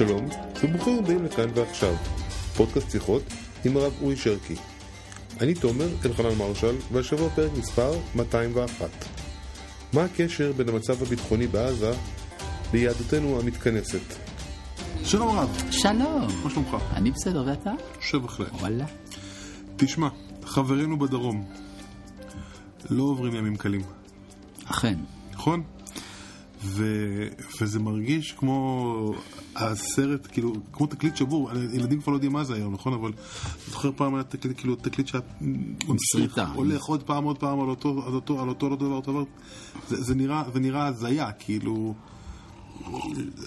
שלום, וברוכים הבאים לכאן ועכשיו, פודקאסט שיחות עם הרב אורי שרקי. אני תומר אלחנן מרשל, והשבוע פרק מספר 201. מה הקשר בין המצב הביטחוני בעזה ליהדותנו המתכנסת? שלום רב, שלום. מה שלומך? אני בסדר, ואתה? יושב בהחלט. וואלה. תשמע, חברינו בדרום לא עוברים ימים קלים, אכן. נכון? ו... וזה מרגיש כמו הסרט, כאילו, כמו תקליט שבור, ילדים כבר לא יודעים מה זה היום, נכון? אבל אני זוכר פעם היה תקליט, כאילו, תקליט שהיה. הולך עוד פעם, עוד פעם, על אותו, על אותו, על אותו, על אותו דבר, אותו דבר. זה, זה נראה, זה נראה הזיה, כאילו...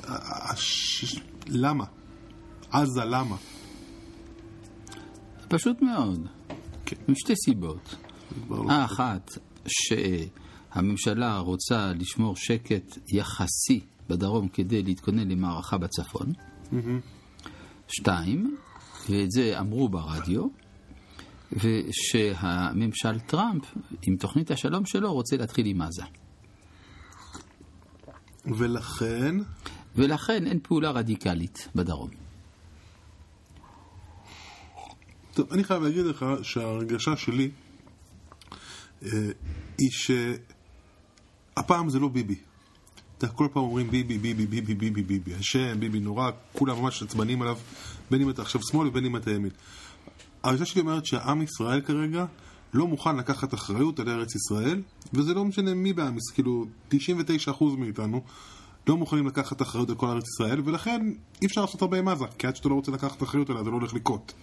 הש... למה? עזה, למה? פשוט מאוד. כן. משתי סיבות. לא- האחת, שהממשלה רוצה לשמור שקט יחסי בדרום כדי להתכונן למערכה בצפון. שתיים, ואת זה אמרו ברדיו, ושהממשל טראמפ, עם תוכנית השלום שלו, רוצה להתחיל עם עזה. ולכן, ולכן אין פעולה רדיקלית בדרום. טוב, אני חייב להגיד לך שההרגשה שלי אה, היא שהפעם זה לא ביבי. אתה כל פעם אומרים ביבי, ביבי, ביבי, ביבי, ביבי, השם, ביבי נורא, כולם ממש עצבנים עליו, בין אם אתה עכשיו שמאל ובין אם אתה ימין. ההרגשה שלי אומרת שהעם ישראל כרגע לא מוכן לקחת אחריות על ארץ ישראל, וזה לא משנה מי בעם, כאילו 99% מאיתנו לא מוכנים לקחת אחריות על כל ארץ ישראל, ולכן אי אפשר לעשות הרבה עם עזה, כי עד שאתה לא רוצה לקחת אחריות עליה זה לא הולך לקרות.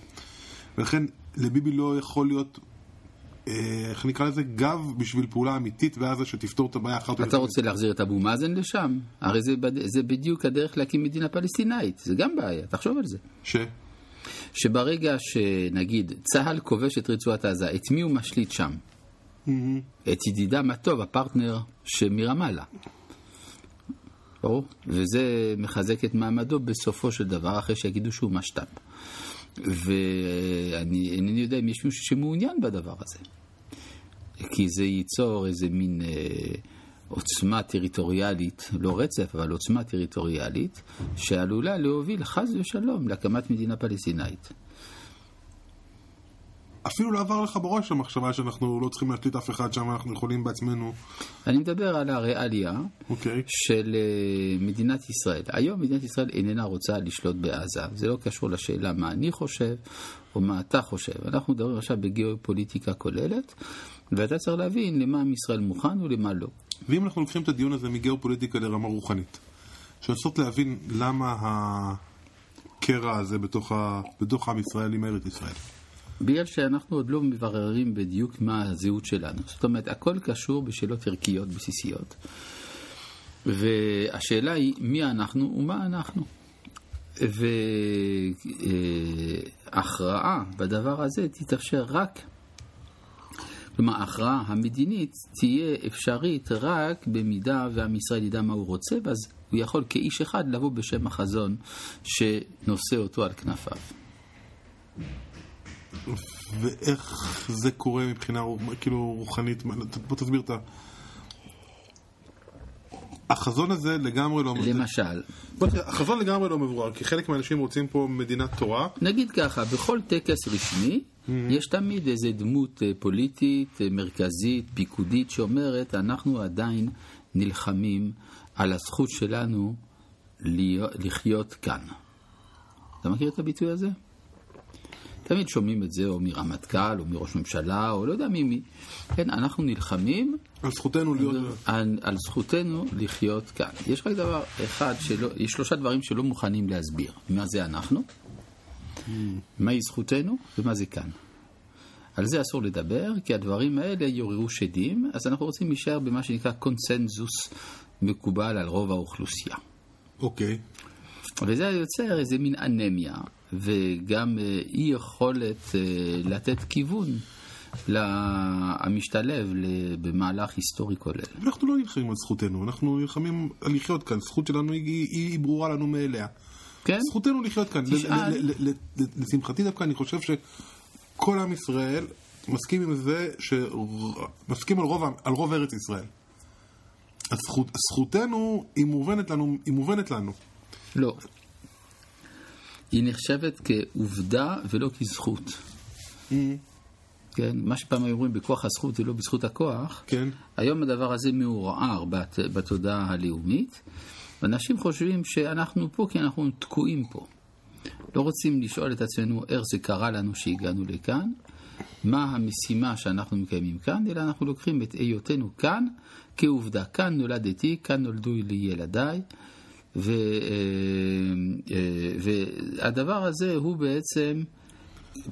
ולכן לביבי לא יכול להיות, איך נקרא לזה, גב בשביל פעולה אמיתית בעזה שתפתור את הבעיה אחת אתה. רוצה להחזיר את אבו מאזן לשם? הרי זה, בד- זה בדיוק הדרך להקים מדינה פלסטינאית, זה גם בעיה, תחשוב על זה. ש? שברגע שנגיד צה"ל כובש את רצועת עזה, את מי הוא משליט שם? את ידידם הטוב, הפרטנר שמרמאללה. ברור? וזה מחזק את מעמדו בסופו של דבר, אחרי שיגידו שהוא משת"פ. ואני אינני יודע אם יש מישהו שמעוניין בדבר הזה. כי זה ייצור איזה מין אה, עוצמה טריטוריאלית, לא רצף, אבל עוצמה טריטוריאלית, שעלולה להוביל חס ושלום להקמת מדינה פלסטינאית. אפילו לא עבר לך בראש המחשבה שאנחנו לא צריכים להשליט אף אחד שם, אנחנו יכולים בעצמנו, אני מדבר על הריאליה אוקיי? של אה, מדינת ישראל. היום מדינת ישראל איננה רוצה לשלוט בעזה. זה לא קשור לשאלה מה אני חושב או מה אתה חושב. אנחנו מדברים עכשיו בגיאופוליטיקה כוללת, ואתה צריך להבין למה עם ישראל מוכן ולמה לא. ואם אנחנו לוקחים את הדיון הזה מגיאופוליטיקה לרמה רוחנית, שרוצות להבין למה הקרע הזה בתוך, ה... בתוך עם ישראל עם ארץ ישראל. בגלל שאנחנו עוד לא מבררים בדיוק מה הזהות שלנו. זאת אומרת, הכל קשור בשאלות ערכיות בסיסיות. והשאלה היא מי אנחנו ומה אנחנו. והכרעה בדבר הזה תתאפשר רק, כלומר ההכרעה המדינית תהיה אפשרית רק במידה ועם ישראל ידע מה הוא רוצה, ואז הוא יכול כאיש אחד לבוא בשם החזון שנושא אותו על כנפיו. ואיך זה קורה מבחינה כאילו רוחנית, בוא תסביר את ה... החזון הזה לגמרי לא... למשל, החזון לגמרי לא מבורר, כי חלק מהאנשים רוצים פה מדינת תורה, נגיד ככה, בכל טקס רשמי יש תמיד איזה דמות אה, פוליטית, אה, מרכזית, פיקודית, שאומרת, אנחנו עדיין נלחמים על הזכות שלנו לחיות כאן. אתה מכיר את הביטוי הזה? תמיד שומעים את זה או מרמטכ"ל או מראש ממשלה או לא יודע ממי. כן, אנחנו נלחמים על זכותנו להיות... על, על זכותנו לחיות כאן. יש רק דבר אחד, שלא, יש שלושה דברים שלא מוכנים להסביר. מה זה אנחנו, מהי זכותנו ומה זה כאן. על זה אסור לדבר, כי הדברים האלה יעוררו שדים, אז אנחנו רוצים להישאר במה שנקרא קונסנזוס מקובל על רוב האוכלוסייה. אוקיי. וזה יוצר איזה מין אנמיה, וגם אה, אי יכולת אה, לתת כיוון המשתלב ל- במהלך היסטורי כולל. אנחנו לא נלחמים על זכותנו, אנחנו נלחמים על לחיות כאן, זכות שלנו היא, היא, היא ברורה לנו מאליה. כן? זכותנו לחיות כאן. תשאל. לשמחתי דווקא אני חושב שכל עם ישראל מסכים עם זה. מסכים על רוב, על רוב ארץ ישראל. הזכות, זכותנו היא מובנת לנו, היא מובנת לנו. לא. היא נחשבת כעובדה ולא כזכות. כן, מה שפעם היו אומרים בכוח הזכות ולא בזכות הכוח, כן. היום הדבר הזה מעורער בת, בתודעה הלאומית, ואנשים חושבים שאנחנו פה כי אנחנו תקועים פה. לא רוצים לשאול את עצמנו איך זה קרה לנו שהגענו לכאן, מה המשימה שאנחנו מקיימים כאן, אלא אנחנו לוקחים את היותנו כאן כעובדה. כאן נולדתי, כאן נולדו לי ילדיי, ו, אה, אה, והדבר הזה הוא בעצם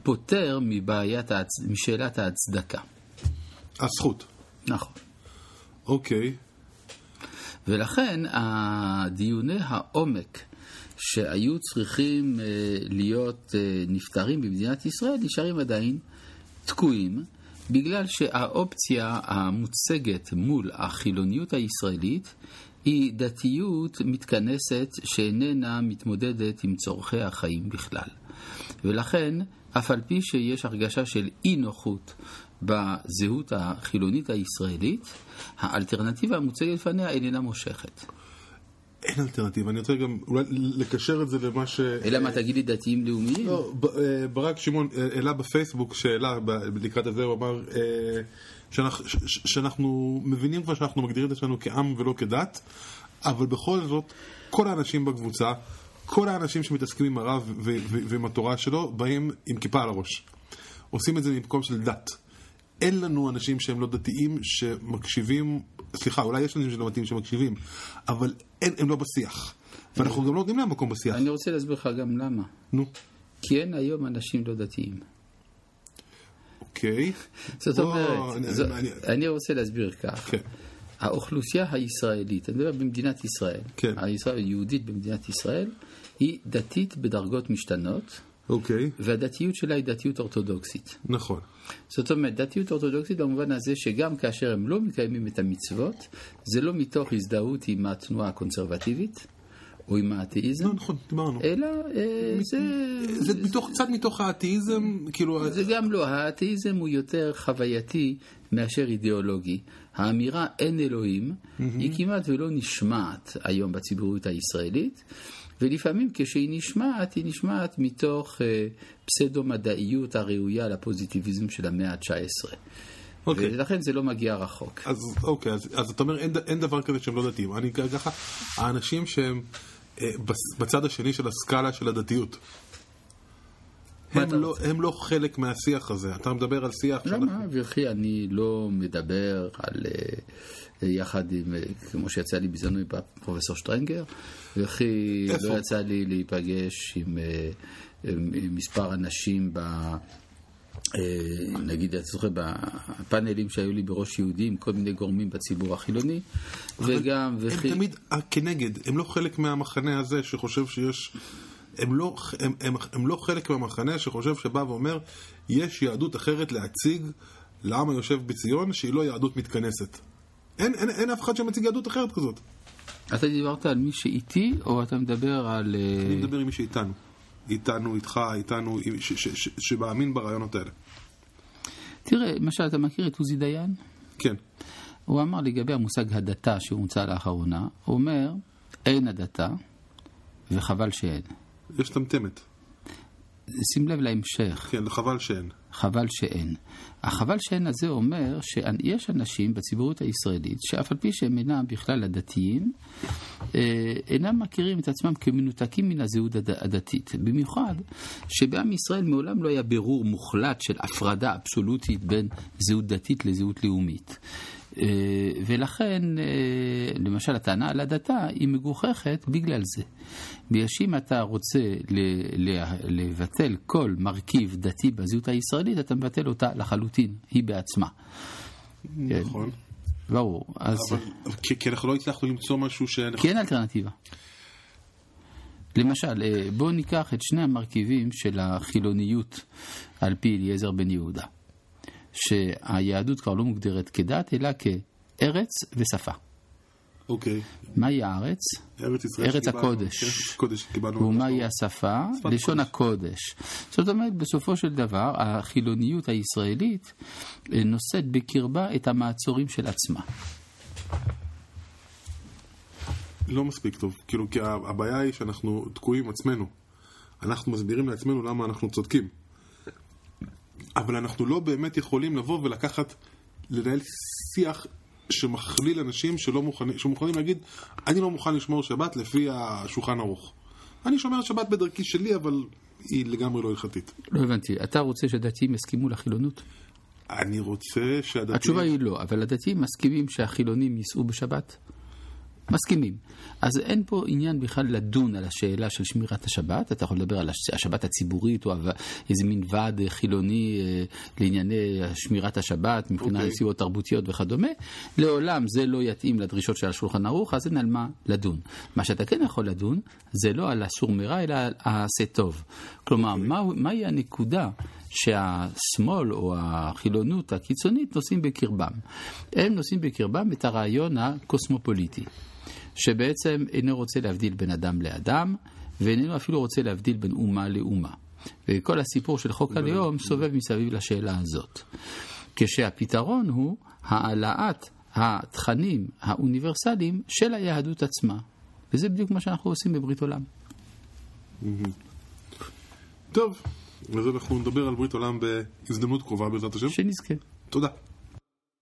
פותר מבעיית, ההצ... משאלת ההצדקה. הזכות. נכון. אוקיי. ולכן הדיוני העומק שהיו צריכים אה, להיות נפתרים במדינת ישראל נשארים עדיין תקועים, בגלל שהאופציה המוצגת מול החילוניות הישראלית היא דתיות מתכנסת שאיננה מתמודדת עם צורכי החיים בכלל. ולכן, אף על פי שיש הרגשה של אי נוחות בזהות החילונית הישראלית, האלטרנטיבה המוצגת לפניה איננה מושכת. אין אלטרנטיבה, אני רוצה גם אולי לקשר את זה למה ש... אלא מה תגיד לי דתיים לאומיים? לא, אה, ברק שמעון אה, העלה בפייסבוק שאלה לקראת הזה, הוא אמר אה, שאנחנו, שאנחנו מבינים כבר שאנחנו מגדירים את עצמנו כעם ולא כדת, אבל בכל זאת, כל האנשים בקבוצה, כל האנשים שמתעסקים עם הרב ועם התורה שלו, באים עם כיפה על הראש. עושים את זה ממקום של דת. אין לנו אנשים שהם לא דתיים שמקשיבים, סליחה, אולי יש אנשים שלא דתיים שמקשיבים, אבל אין, הם לא בשיח. ואנחנו גם לא נותנים להם מקום בשיח. אני רוצה להסביר לך גם למה. נו, כי אין היום אנשים לא דתיים. אוקיי. זאת אומרת, אני- רוצה להסביר כך. כן. האוכלוסייה הישראלית, אני מדבר במדינת ישראל, כן. הישראל היהודית במדינת ישראל, היא דתית בדרגות משתנות, אוקיי, והדתיות שלה היא דתיות אורתודוקסית. נכון. זאת אומרת, דתיות אורתודוקסית במובן הזה שגם כאשר הם לא מקיימים את המצוות, זה לא מתוך הזדהות עם התנועה הקונסרבטיבית או עם האתאיזם, לא, נכון, דיברנו. אלא אה, זה... זה קצת מתוך האתאיזם, כאילו, זה גם לא, האתאיזם הוא יותר חווייתי מאשר אידיאולוגי. האמירה אין אלוהים היא כמעט ולא נשמעת היום בציבוריות הישראלית, ולפעמים כשהיא נשמעת, היא נשמעת מתוך אה, פסדו-מדעיות הראויה לפוזיטיביזם של המאה ה-19. אוקיי. ולכן זה לא מגיע רחוק. אז אוקיי, אז, אז אתה אומר אין, אין דבר כזה שהם לא דתיים. אני ככה, האנשים שהם בצד השני של הסקאלה של הדתיות. הם לא, רוצה? הם לא חלק מהשיח הזה. אתה מדבר על שיח למה, וכי אני לא מדבר על, אה, יחד עם, אה, כמו שיצא לי בזמנו עם פרופסור שטרנגר, וכי? לא יצא לי להיפגש עם, אה, עם, עם מספר אנשים ב... אה, נגיד, אתה זוכר, בפאנלים שהיו לי בראש יהודי עם כל מיני גורמים בציבור החילוני, וגם, הם וכי... תמיד אה, כנגד, הם לא חלק מהמחנה הזה שחושב שיש... הם לא, הם, הם, הם לא חלק מהמחנה שחושב שבא ואומר יש יהדות אחרת להציג לעם היושב בציון שהיא לא יהדות מתכנסת. אין, אין, אין אף אחד שמציג יהדות אחרת כזאת. אתה דיברת על מי שאיתי, או אתה מדבר על... אה, אני מדבר עם מי שאיתנו. איתנו, איתך, איתנו, עם- ש- ש- ש- שמאמין ברעיונות האלה. תראה, למשל, אתה מכיר את עוזי דיין? כן. הוא אמר לגבי המושג הדתה שהומצא לאחרונה, הוא אומר, אין הדתה, וחבל שאין. יש טמטמת. שים לב להמשך, כן, חבל שאין. חבל שאין. החבל שאין הזה אומר שיש אנשים בציבוריות הישראלית, שאף על פי שהם אינם בכלל הדתיים, אה, אינם מכירים את עצמם כמנותקים מן הזהות הד- הדתית. במיוחד שבעם ישראל מעולם לא היה בירור מוחלט של הפרדה אבסולוטית בין זהות דתית לזהות לאומית. אה, ולכן, אה, למשל, הטענה על הדתה היא מגוחכת בגלל זה. בגלל שאם אתה רוצה לבטל כל מרכיב דתי בזהות הישראלית, אתה מבטל אותה לחלוטין, היא בעצמה. נכון. ברור. אז אבל כי, כי אנחנו לא הצלחנו למצוא משהו ש... כי אין אלטרנטיבה. למשל, אה, בואו ניקח את שני המרכיבים של החילוניות על פי אליעזר בן יהודה. שהיהדות כבר לא מוגדרת כדת, אלא כארץ ושפה. אוקיי. מהי הארץ? ארץ ישראל ארץ שקיבלנו. הקודש. ארץ הקודש שקיבלנו. ומהי השפה? לשון הקודש. זאת אומרת, בסופו של דבר, החילוניות הישראלית אה, נושאת בקרבה את המעצורים של עצמה. לא מספיק טוב. כאילו, כי הבעיה היא שאנחנו תקועים עם עצמנו. אנחנו מסבירים לעצמנו למה אנחנו צודקים. אבל אנחנו לא באמת יכולים לבוא ולקחת, לנהל שיח שמכליל אנשים שלא מוכנים, שמוכנים להגיד, אני לא מוכן לשמור שבת לפי השולחן ערוך. אני שומר שבת בדרכי שלי, אבל היא לגמרי לא הלכתית. לא הבנתי, אתה רוצה שהדתיים יסכימו לחילונות? אני רוצה שהדתיים... התשובה היא לא, אבל הדתיים מסכימים שהחילונים ייסעו בשבת? מסכימים. אז אין פה עניין בכלל לדון על השאלה של שמירת השבת, אתה יכול לדבר על השבת הציבורית או איזה מין ועד חילוני אה, לענייני שמירת השבת מבחינת okay. אוקיי. סיבות תרבותיות וכדומה. לעולם זה לא יתאים לדרישות של השולחן ערוך, אז אין על מה לדון. מה שאתה כן יכול לדון, זה לא על הסור מרע, אלא על העשה טוב. כלומר, okay. אוקיי. מה, מהי הנקודה שהשמאל או החילונות הקיצונית נושאים בקרבם? הם נושאים בקרבם את הרעיון הקוסמופוליטי. שבעצם אינו רוצה להבדיל בין אדם לאדם, ואיננו אפילו רוצה להבדיל בין אומה לאומה. וכל הסיפור של חוק הלאום סובב מסביב לשאלה הזאת. כשהפתרון הוא העלאת התכנים האוניברסליים של היהדות עצמה. וזה בדיוק מה שאנחנו עושים בברית עולם. טוב, אז אנחנו נדבר על ברית עולם בהזדמנות קרובה בעזרת השם. שנזכה. תודה.